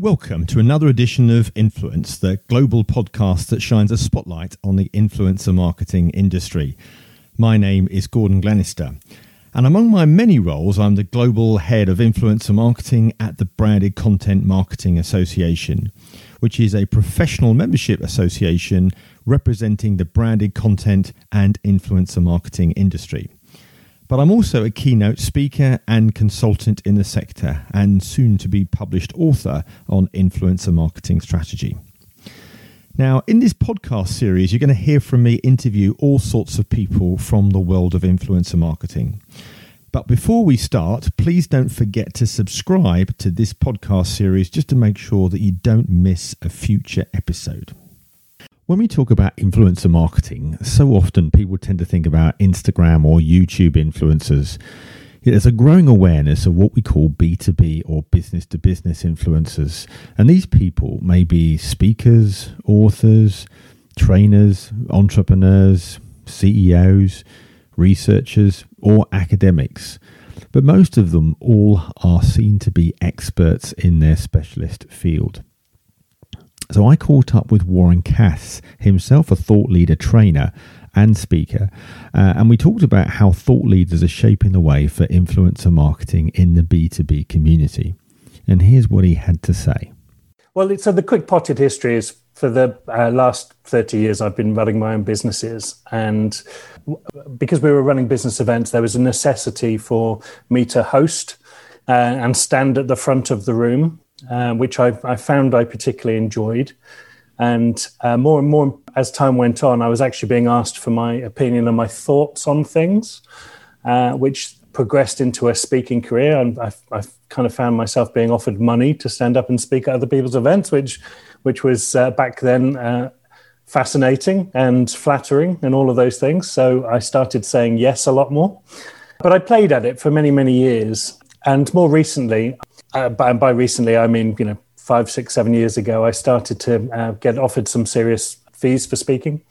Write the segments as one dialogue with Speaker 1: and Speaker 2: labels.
Speaker 1: Welcome to another edition of Influence, the global podcast that shines a spotlight on the influencer marketing industry. My name is Gordon Glenister, and among my many roles, I'm the global head of influencer marketing at the Branded Content Marketing Association, which is a professional membership association representing the branded content and influencer marketing industry. But I'm also a keynote speaker and consultant in the sector, and soon to be published author on influencer marketing strategy. Now, in this podcast series, you're going to hear from me interview all sorts of people from the world of influencer marketing. But before we start, please don't forget to subscribe to this podcast series just to make sure that you don't miss a future episode. When we talk about influencer marketing, so often people tend to think about Instagram or YouTube influencers. There's a growing awareness of what we call B2B or business to business influencers. And these people may be speakers, authors, trainers, entrepreneurs, CEOs, researchers, or academics. But most of them all are seen to be experts in their specialist field. So I caught up with Warren Cass, himself a thought leader trainer and speaker, uh, and we talked about how thought leaders are shaping the way for influencer marketing in the B2B community. And here's what he had to say.
Speaker 2: Well, so the quick potted history is for the uh, last 30 years, I've been running my own businesses. And because we were running business events, there was a necessity for me to host uh, and stand at the front of the room uh, which I, I, found I particularly enjoyed. And uh, more and more as time went on, I was actually being asked for my opinion and my thoughts on things, uh, which progressed into a speaking career. And I've, I've, kind of found myself being offered money to stand up and speak at other people's events, which, which was uh, back then uh, fascinating and flattering and all of those things. So I started saying yes a lot more. But I played at it for many, many years. And more recently, uh, by, by recently, I mean, you know, five, six, seven years ago, I started to uh, get offered some serious fees for speaking.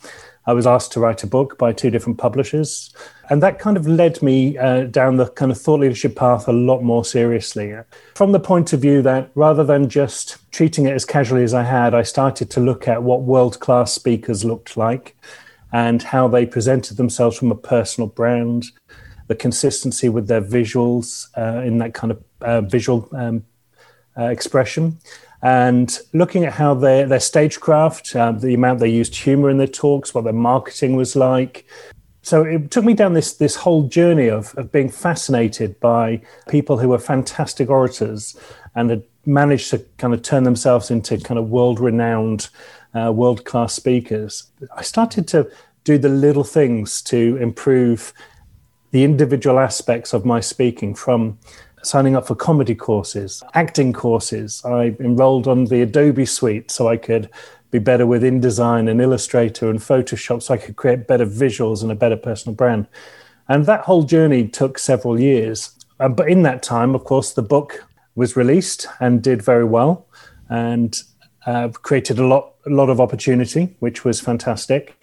Speaker 2: I was asked to write a book by two different publishers. And that kind of led me uh, down the kind of thought leadership path a lot more seriously. From the point of view that rather than just treating it as casually as I had, I started to look at what world class speakers looked like and how they presented themselves from a personal brand, the consistency with their visuals uh, in that kind of uh, visual um, uh, expression, and looking at how their their stagecraft, uh, the amount they used humor in their talks, what their marketing was like. So it took me down this this whole journey of, of being fascinated by people who were fantastic orators and had managed to kind of turn themselves into kind of world renowned, uh, world class speakers. I started to do the little things to improve the individual aspects of my speaking from signing up for comedy courses, acting courses. I enrolled on the Adobe suite so I could be better with InDesign and Illustrator and Photoshop so I could create better visuals and a better personal brand. And that whole journey took several years. Um, but in that time, of course, the book was released and did very well and uh, created a lot, a lot of opportunity, which was fantastic.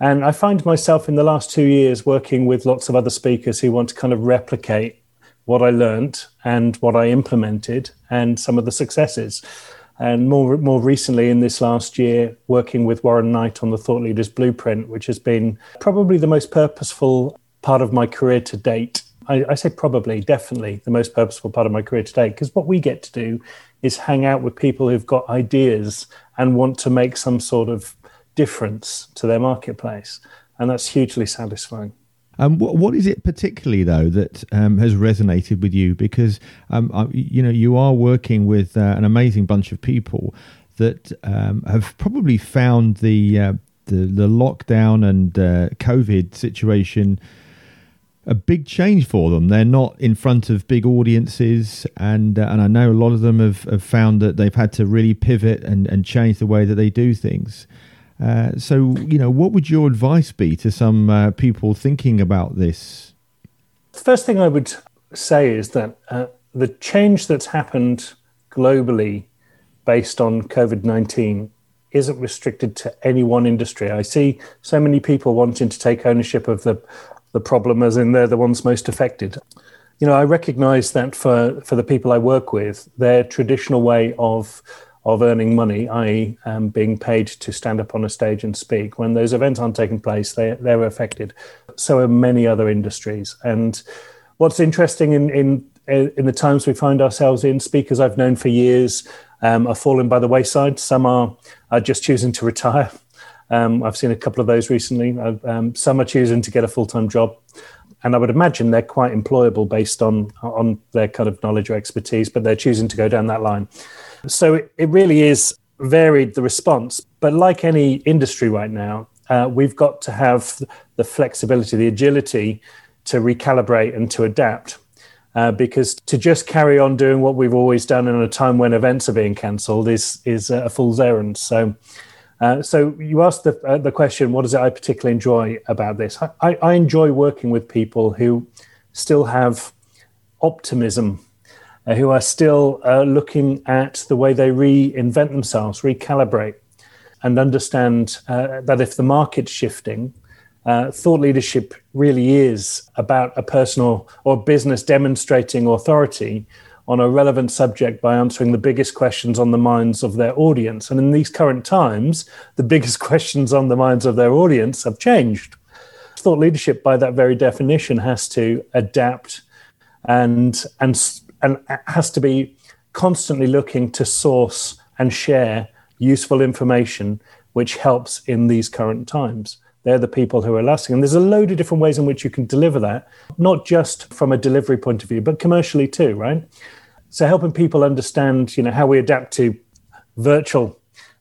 Speaker 2: And I find myself in the last two years working with lots of other speakers who want to kind of replicate what I learned and what I implemented and some of the successes. And more, more recently, in this last year, working with Warren Knight on the Thought Leaders Blueprint, which has been probably the most purposeful part of my career to date. I, I say probably, definitely the most purposeful part of my career to date, because what we get to do is hang out with people who've got ideas and want to make some sort of difference to their marketplace. And that's hugely satisfying.
Speaker 1: Um, what, what is it particularly though that um, has resonated with you? Because um, you know you are working with uh, an amazing bunch of people that um, have probably found the uh, the, the, lockdown and uh, COVID situation a big change for them. They're not in front of big audiences, and uh, and I know a lot of them have, have found that they've had to really pivot and, and change the way that they do things. Uh, so, you know, what would your advice be to some uh, people thinking about this?
Speaker 2: The First thing I would say is that uh, the change that's happened globally based on COVID 19 isn't restricted to any one industry. I see so many people wanting to take ownership of the, the problem as in they're the ones most affected. you know, I recognize that for, for the people I work with, their traditional way of of earning money, i.e., um, being paid to stand up on a stage and speak, when those events aren't taking place, they, they're affected. So are many other industries. And what's interesting in, in, in the times we find ourselves in, speakers I've known for years um, are falling by the wayside. Some are, are just choosing to retire. Um, I've seen a couple of those recently. Um, some are choosing to get a full time job and I would imagine they're quite employable based on on their kind of knowledge or expertise, but they're choosing to go down that line. So it, it really is varied the response, but like any industry right now, uh, we've got to have the flexibility, the agility to recalibrate and to adapt. Uh, because to just carry on doing what we've always done in a time when events are being cancelled is is a fool's errand. So uh, so you asked the, uh, the question, what is it I particularly enjoy about this? I, I enjoy working with people who still have optimism, uh, who are still uh, looking at the way they reinvent themselves, recalibrate, and understand uh, that if the market's shifting, thought leadership really is about a personal or business demonstrating authority on a relevant subject by answering the biggest questions on the minds of their audience. And in these current times, the biggest questions on the minds of their audience have changed. Thought leadership, by that very definition, has to adapt and and and has to be constantly looking to source and share useful information which helps in these current times. They're the people who are lasting. And there's a load of different ways in which you can deliver that, not just from a delivery point of view, but commercially too, right? So helping people understand, you know, how we adapt to virtual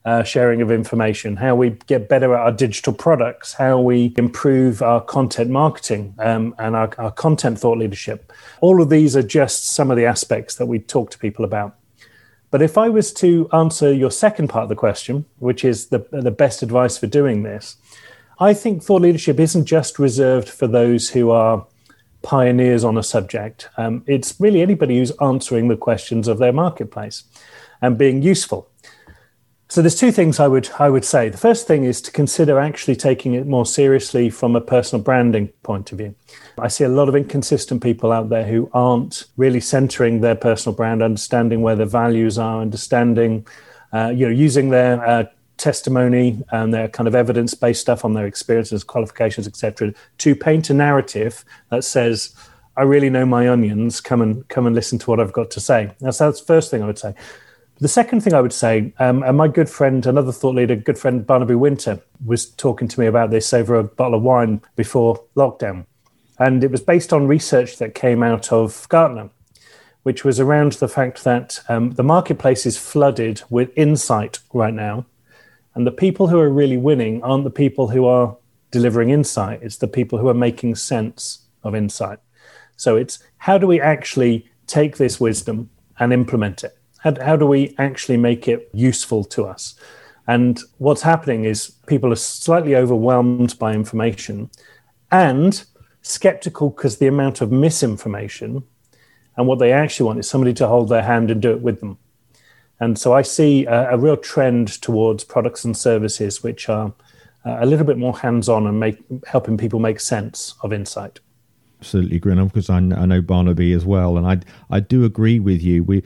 Speaker 2: uh, sharing of information, how we get better at our digital products, how we improve our content marketing um, and our, our content thought leadership. All of these are just some of the aspects that we talk to people about. But if I was to answer your second part of the question, which is the, the best advice for doing this, I think thought leadership isn't just reserved for those who are pioneers on a subject. Um, it's really anybody who's answering the questions of their marketplace and being useful. So there's two things I would I would say. The first thing is to consider actually taking it more seriously from a personal branding point of view. I see a lot of inconsistent people out there who aren't really centering their personal brand, understanding where their values are, understanding, uh, you know, using their uh, testimony and their kind of evidence-based stuff on their experiences, qualifications, etc., to paint a narrative that says, "I really know my onions. Come and come and listen to what I've got to say." That's that's the first thing I would say. The second thing I would say, um, and my good friend, another thought leader, good friend Barnaby Winter, was talking to me about this over a bottle of wine before lockdown, and it was based on research that came out of Gartner which was around the fact that um, the marketplace is flooded with insight right now and the people who are really winning aren't the people who are delivering insight, it's the people who are making sense of insight. So it's how do we actually take this wisdom and implement it? How, how do we actually make it useful to us? And what's happening is people are slightly overwhelmed by information and skeptical because the amount of misinformation and what they actually want is somebody to hold their hand and do it with them. And so I see a, a real trend towards products and services which are uh, a little bit more hands-on and make helping people make sense of insight.
Speaker 1: Absolutely, Grinham, because I, I, know Barnaby as well, and I I do agree with you. We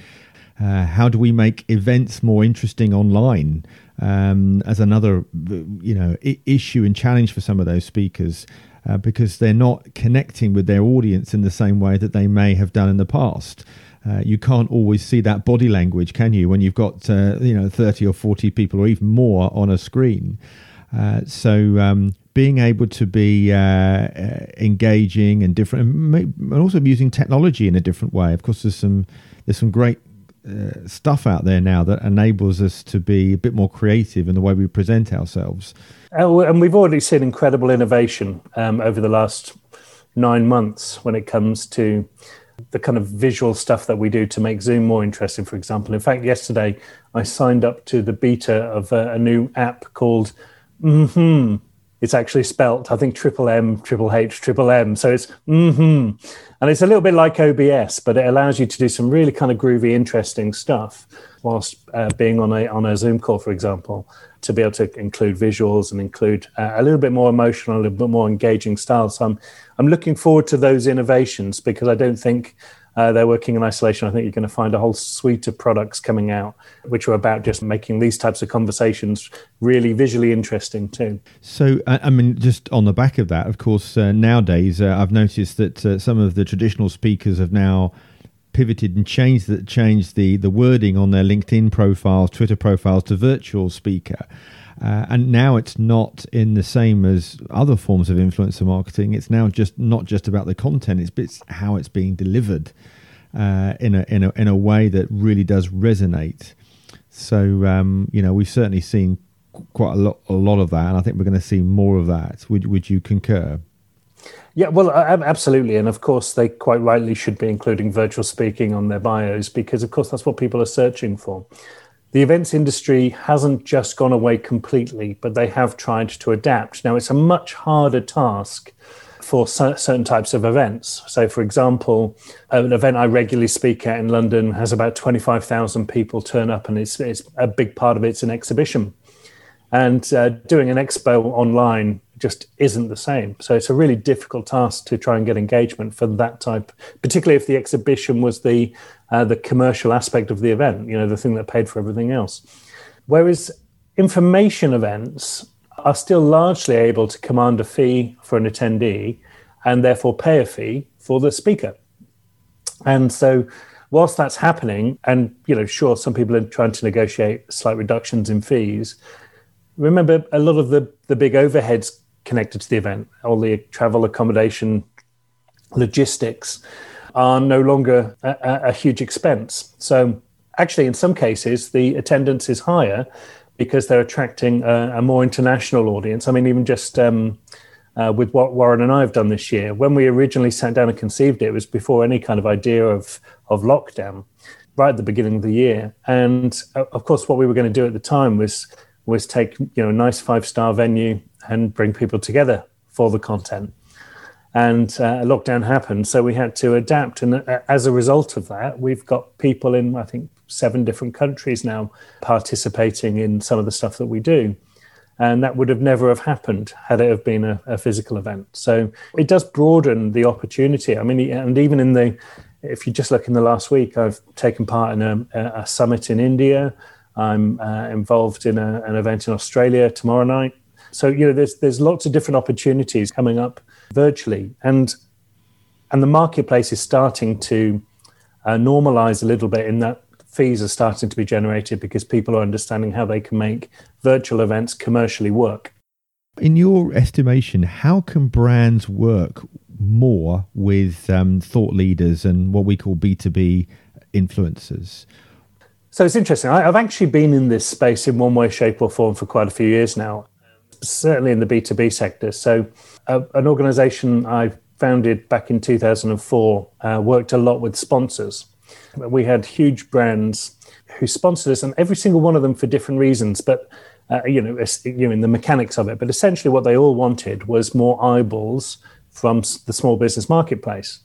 Speaker 1: uh, how do we make events more interesting online? Um, as another you know I- issue and challenge for some of those speakers. Uh, because they're not connecting with their audience in the same way that they may have done in the past. Uh, you can't always see that body language, can you? When you've got uh, you know thirty or forty people or even more on a screen. Uh, so um, being able to be uh, uh, engaging and different, and also using technology in a different way. Of course, there's some there's some great uh, stuff out there now that enables us to be a bit more creative in the way we present ourselves.
Speaker 2: and we've already seen incredible innovation um, over the last nine months when it comes to the kind of visual stuff that we do to make Zoom more interesting, for example. In fact, yesterday I signed up to the beta of a, a new app called hmm It's actually spelt, I think, triple M, triple H, triple M. So it's mm hmm And it's a little bit like OBS, but it allows you to do some really kind of groovy, interesting stuff. whilst uh, being on a on a Zoom call, for example, to be able to include visuals and include uh, a little bit more emotional, a little bit more engaging style. So I'm I'm looking forward to those innovations because I don't think uh, they're working in isolation. I think you're going to find a whole suite of products coming out, which are about just making these types of conversations really visually interesting too.
Speaker 1: So, I mean, just on the back of that, of course, uh, nowadays uh, I've noticed that uh, some of the traditional speakers have now pivoted and changed the, changed the, the wording on their LinkedIn profiles, Twitter profiles to virtual speaker. Uh, and now it's not in the same as other forms of influencer marketing. It's now just not just about the content; it's, it's how it's being delivered uh, in a in a in a way that really does resonate. So um, you know, we've certainly seen quite a lot a lot of that, and I think we're going to see more of that. Would would you concur?
Speaker 2: Yeah, well, absolutely. And of course, they quite rightly should be including virtual speaking on their bios because, of course, that's what people are searching for. The events industry hasn't just gone away completely, but they have tried to adapt. Now, it's a much harder task for certain types of events. So, for example, an event I regularly speak at in London has about 25,000 people turn up, and it's, it's a big part of it's an exhibition. And uh, doing an expo online just isn't the same. So it's a really difficult task to try and get engagement for that type, particularly if the exhibition was the uh, the commercial aspect of the event, you know, the thing that paid for everything else. Whereas information events are still largely able to command a fee for an attendee and therefore pay a fee for the speaker. And so whilst that's happening, and you know, sure, some people are trying to negotiate slight reductions in fees. Remember, a lot of the, the big overheads connected to the event, all the travel, accommodation, logistics, are no longer a, a, huge expense. So, actually, in some cases, the attendance is higher because they're attracting a, a more international audience. I mean, even just um, uh, with what Warren and I have done this year, when we originally sat down and conceived it, it was before any kind of idea of of lockdown, right at the beginning of the year. And uh, of course, what we were going to do at the time was was take you know a nice five star venue and bring people together for the content. And uh, lockdown happened, so we had to adapt. And uh, as a result of that, we've got people in, I think, seven different countries now participating in some of the stuff that we do. And that would have never have happened had it have been a, a physical event. So it does broaden the opportunity. I mean, and even in the, if you just look in the last week, I've taken part in a, a summit in India. I'm uh, involved in a, an event in Australia tomorrow night. So you know, there's there's lots of different opportunities coming up virtually, and and the marketplace is starting to uh, normalize a little bit in that fees are starting to be generated because people are understanding how they can make virtual events commercially work.
Speaker 1: In your estimation, how can brands work more with um, thought leaders and what we call B2B influencers?
Speaker 2: So it's interesting. I, have actually been in this space in one way, shape, or form for quite a few years now certainly in the B2B sector. So, uh, an organization I founded back in 2004 uh, worked a lot with sponsors. We had huge brands who sponsored us, and every single one of them for different reasons, but uh, you know, you know, in the mechanics of it. But essentially, what they all wanted was more eyeballs from the small business marketplace.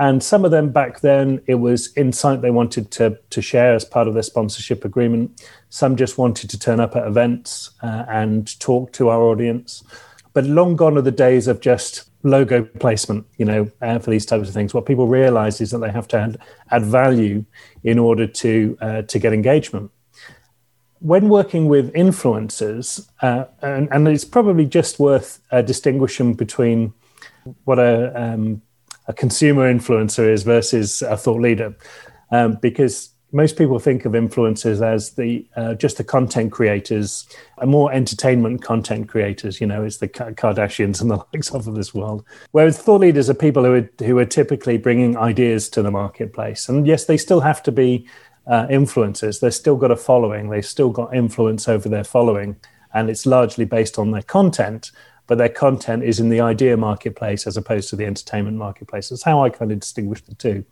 Speaker 2: And some of them back then, it was insight they wanted to, to share as part of their sponsorship agreement. Some just wanted to turn up at events uh, and talk to our audience. But long gone are the days of just logo placement, you know, uh, for these types of things. What people realize is that they have to add, add value in order to, uh, to get engagement. When working with influencers, uh, and, and, it's probably just worth uh, distinguishing between what a um, a consumer influencer is versus a thought leader, um, because most people think of influencers as the uh, just the content creators, uh, more entertainment content creators. You know, it's the Kardashians and the likes of this world. Whereas thought leaders are people who are who are typically bringing ideas to the marketplace, and yes, they still have to be uh, influencers. They've still got a following. They've still got influence over their following, and it's largely based on their content but their content is in the idea marketplace as opposed to the entertainment marketplace. That's how I kind of distinguish the two.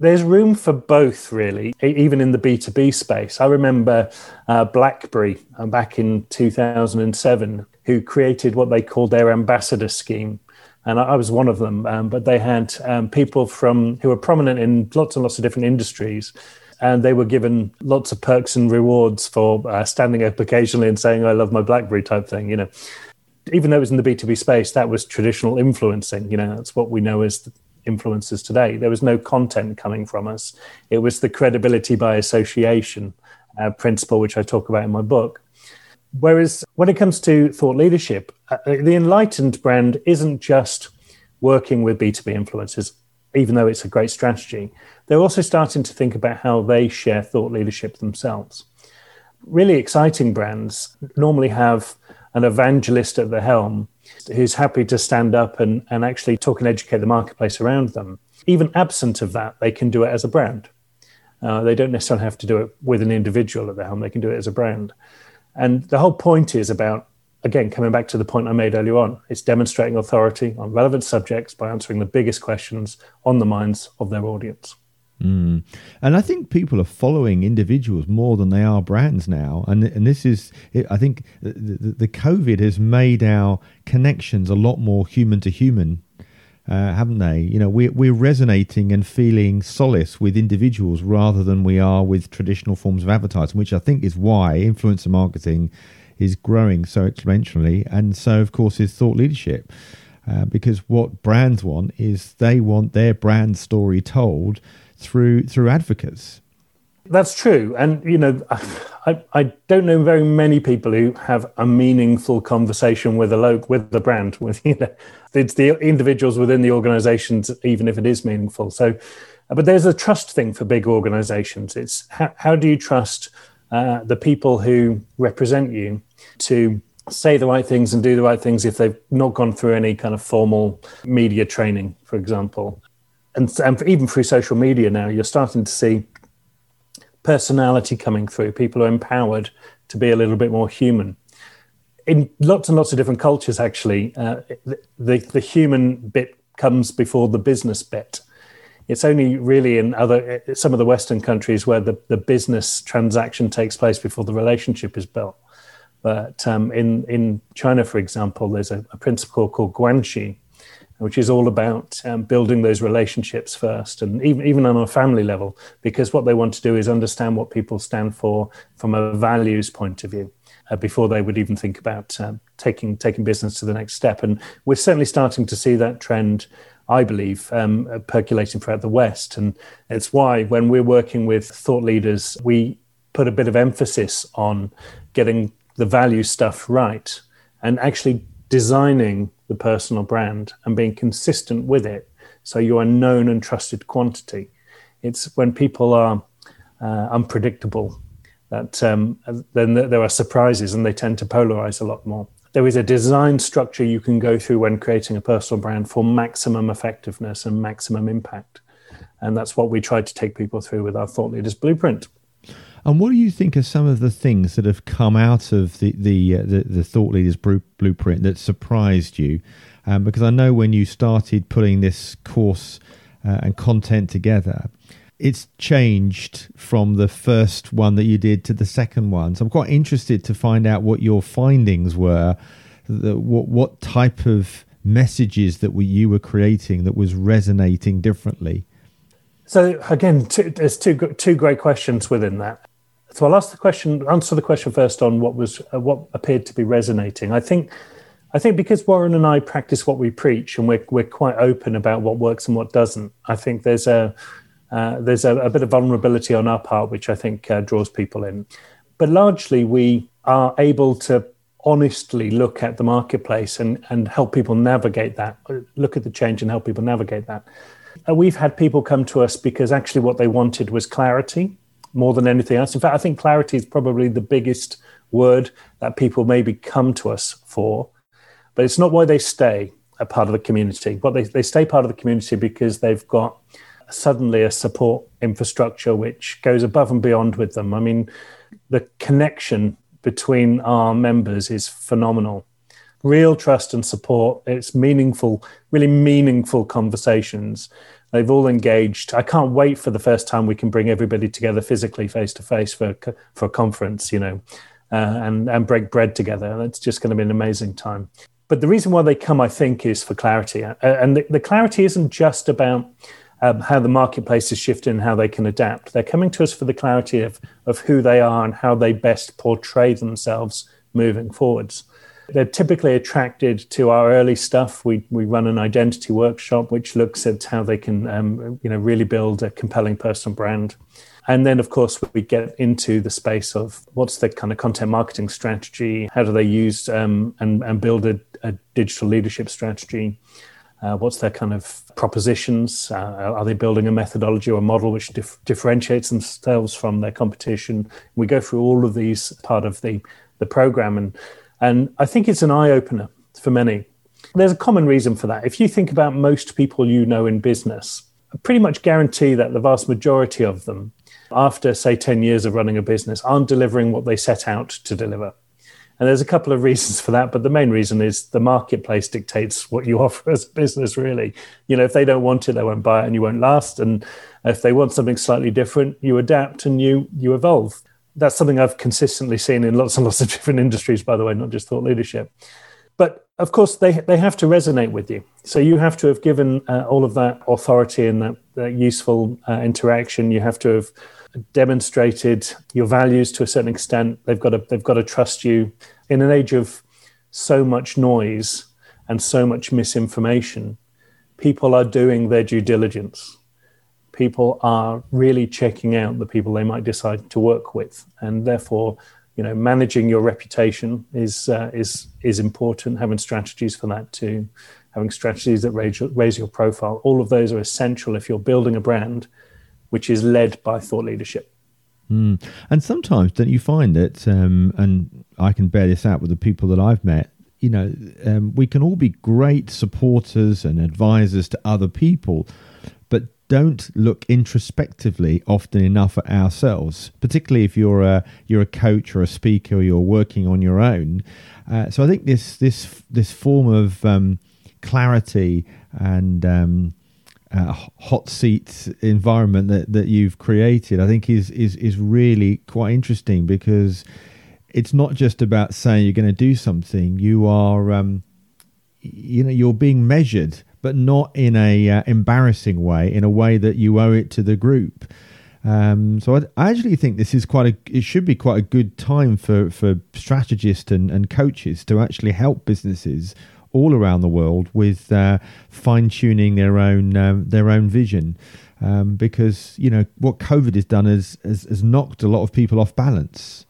Speaker 2: There's room for both, really, even in the B2B space. I remember uh, BlackBerry uh, back in 2007, who created what they called their ambassador scheme. And I, was one of them, um, but they had um, people from who were prominent in lots and lots of different industries and they were given lots of perks and rewards for uh, standing up occasionally and saying, I love my Blackberry type thing, you know. Even though it was in the B2B space, that was traditional influencing. You know, that's what we know as influencers today. There was no content coming from us. It was the credibility by association uh, principle, which I talk about in my book. Whereas when it comes to thought leadership, uh, the enlightened brand isn't just working with B2B influencers, even though it's a great strategy. They're also starting to think about how they share thought leadership themselves. Really exciting brands normally have an evangelist at the helm who's happy to stand up and, and actually talk and educate the marketplace around them. Even absent of that, they can do it as a brand. Uh, they don't necessarily have to do it with an individual at the helm, they can do it as a brand. And the whole point is about, again, coming back to the point I made earlier on, it's demonstrating authority on relevant subjects by answering the biggest questions on the minds of their audience.
Speaker 1: Mm. And I think people are following individuals more than they are brands now. And and this is, I think, the, the COVID has made our connections a lot more human to human uh, haven't they? You know, we're, we're resonating and feeling solace with individuals rather than we are with traditional forms of advertising, which I think is why influencer marketing is growing so exponentially. And so, of course, is thought leadership. Uh, because what brands want is they want their brand story told through through advocates.
Speaker 2: That's true, and you know, I, I don't know very many people who have a meaningful conversation with a lo- with the brand. With you know, it's the individuals within the organizations, even if it is meaningful. So, but there's a trust thing for big organizations. It's how, how do you trust uh, the people who represent you to say the right things and do the right things if they've not gone through any kind of formal media training, for example. And, and even through social media now, you're starting to see personality coming through. People are empowered to be a little bit more human. In lots and lots of different cultures, actually, uh, the, the human bit comes before the business bit. It's only really in other some of the Western countries where the, the business transaction takes place before the relationship is built. But um, in in China, for example, there's a, a principle called guanxi, which is all about um, building those relationships first, and even even on a family level, because what they want to do is understand what people stand for from a values point of view. Uh, before they would even think about uh, taking taking business to the next step, and we're certainly starting to see that trend I believe, um, percolating throughout the West. And it's why when we're working with thought leaders, we put a bit of emphasis on getting the value stuff right and actually designing the personal brand and being consistent with it so you are known and trusted quantity. It's when people are uh, unpredictable that um, then there are surprises and they tend to polarize a lot more. There is a design structure you can go through when creating a personal brand for maximum effectiveness and maximum impact. And that's what we try to take people through with our Thought Leaders Blueprint.
Speaker 1: And what do you think are some of the things that have come out of the the uh, the, the, thought leaders blueprint that surprised you? Um, because I know when you started putting this course uh, and content together, it's changed from the first one that you did to the second one. So I'm quite interested to find out what your findings were. The, what what type of messages that we, you were creating that was resonating differently?
Speaker 2: So again, two, there's two two great questions within that. So I'll ask the question, answer the question first on what was uh, what appeared to be resonating. I think, I think because Warren and I practice what we preach, and we're we're quite open about what works and what doesn't. I think there's a uh, there's a, a, bit of vulnerability on our part, which I think uh, draws people in. But largely, we are able to honestly look at the marketplace and and help people navigate that. Look at the change and help people navigate that. Uh, we've had people come to us because actually what they wanted was clarity more than anything else. In fact, I think clarity is probably the biggest word that people maybe come to us for, but it's not why they stay a part of the community. But they, they stay part of the community because they've got suddenly a support infrastructure which goes above and beyond with them. I mean, the connection between our members is phenomenal. Real trust and support. It's meaningful, really meaningful conversations They've all engaged. I can't wait for the first time we can bring everybody together physically, face to face, for for a conference, you know, uh, and and break bread together. It's just going to be an amazing time. But the reason why they come, I think, is for clarity, uh, and the, the clarity isn't just about um, how the marketplace is shifting and how they can adapt. They're coming to us for the clarity of, of who they are and how they best portray themselves moving forwards. They're typically attracted to our early stuff. We, we run an identity workshop which looks at how they can um, you know, really build a compelling personal brand. And then, of course, we get into the space of what's the kind of content marketing strategy? How do they use um, and, and build a, a digital leadership strategy? Uh, what's their kind of propositions? Uh, are they building a methodology or a model which dif- differentiates themselves from their competition? We go through all of these part of the, the program, and and I think it's an eye opener for many. There's a common reason for that. If you think about most people you know in business, I pretty much guarantee that the vast majority of them after, say, 10 years of running a business, aren't delivering what they set out to deliver. And there's a couple of reasons for that, but the main reason is the marketplace dictates what you offer as a business, really. You know, if they don't want it, they won't buy it and you won't last. And if they want something slightly different, you adapt and you you evolve. That's something I've consistently seen in lots and lots of different industries, by the way, not just thought leadership. But of course, they they have to resonate with you. So you have to have given uh, all of that authority and that, that useful uh, interaction. You have to have demonstrated your values to a certain extent. They've got to they've got to trust you in an age of so much noise and so much misinformation. People are doing their due diligence. People are really checking out the people they might decide to work with, and therefore, you know, managing your reputation is uh, is is important. Having strategies for that too, having strategies that raise raise your profile. All of those are essential if you're building a brand which is led by thought leadership.
Speaker 1: Mm. And sometimes, don't you find that, um, and I can bear this out with the people that I've met, you know, um, we can all be great supporters and advisors to other people, don't look introspectively often enough at ourselves, particularly if you're a you're a coach or a speaker or you're working on your own. Uh, so I think this this this form of um, clarity and um, uh, hot seat environment that, that you've created, I think is is is really quite interesting because it's not just about saying you're going to do something. You are, um, you know, you're being measured, but not in a uh, embarrassing way. In a way that you owe it to the group. Um, so I, I, actually think this is quite a. It should be quite a good time for for strategists and, and coaches to actually help businesses all around the world with uh, fine tuning their own um, their own vision. Um, because you know what COVID has done is has, has knocked a lot of people off balance.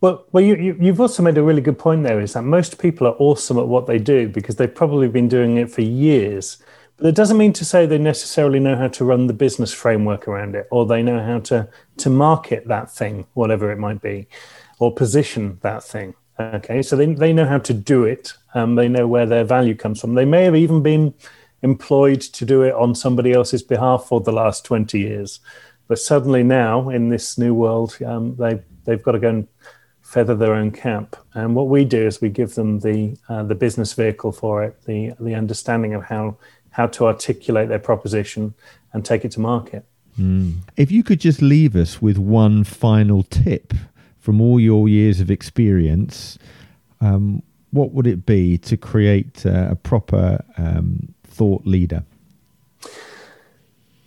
Speaker 2: Well, well, you, you, have also made a really good point there. Is that most people are awesome at what they do because they've probably been doing it for years. But it doesn't mean to say they necessarily know how to run the business framework around it, or they know how to to market that thing, whatever it might be, or position that thing. Okay, so they, they know how to do it. Um, they know where their value comes from. They may have even been employed to do it on somebody else's behalf for the last 20 years. But suddenly now, in this new world, um, they, they've got to go and feather their own cap. And what we do is we give them the, uh, the business vehicle for it, the, the understanding of how, how to articulate their proposition and take it to market.
Speaker 1: Mm. If you could just leave us with one final tip from all your years of experience, um, what would it be to create uh, a proper um, thought leader?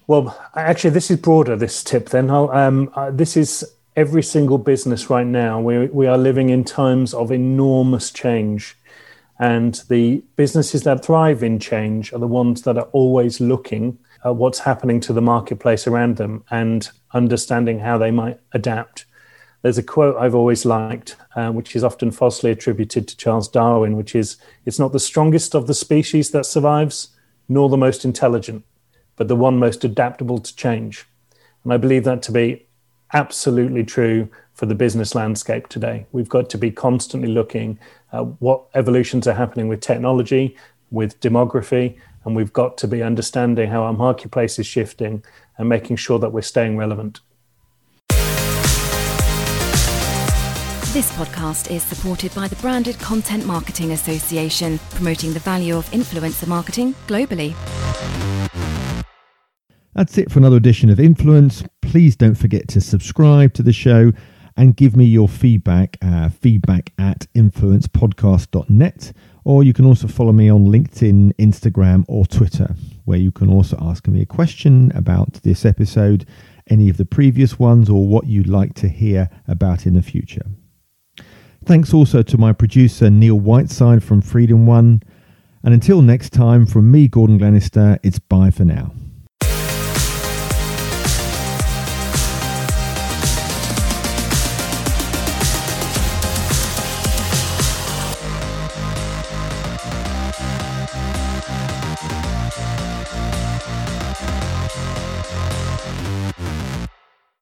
Speaker 2: Well, actually, this is broader. This tip, then, um, uh, this is every single business right now. We we are living in times of enormous change, and the businesses that thrive in change are the ones that are always looking at what's happening to the marketplace around them and understanding how they might adapt there's a quote I've always liked, uh, which is often falsely attributed to Charles Darwin, which is It's not the strongest of the species that survives, nor the most intelligent, but the one most adaptable to change. And I believe that to be absolutely true for the business landscape today. We've got to be constantly looking at what evolutions are happening with technology, with demography, and we've got to be understanding how our marketplace is shifting and making sure that we're staying relevant.
Speaker 3: This podcast is supported by the Branded Content Marketing Association, promoting the value of influencer marketing globally.
Speaker 1: That's it for another edition of Influence. Please don't forget to subscribe to the show and give me your feedback, uh, feedback at influencepodcast.net Or you can also follow me on LinkedIn, Instagram, or Twitter, where you can also ask me a question about this episode, any of the previous ones, or what you'd like to hear about in the future. Thanks also to my producer, Neil Whiteside from FreedomONE. And until next time, from me, Gordon Glenister, it's bye for now.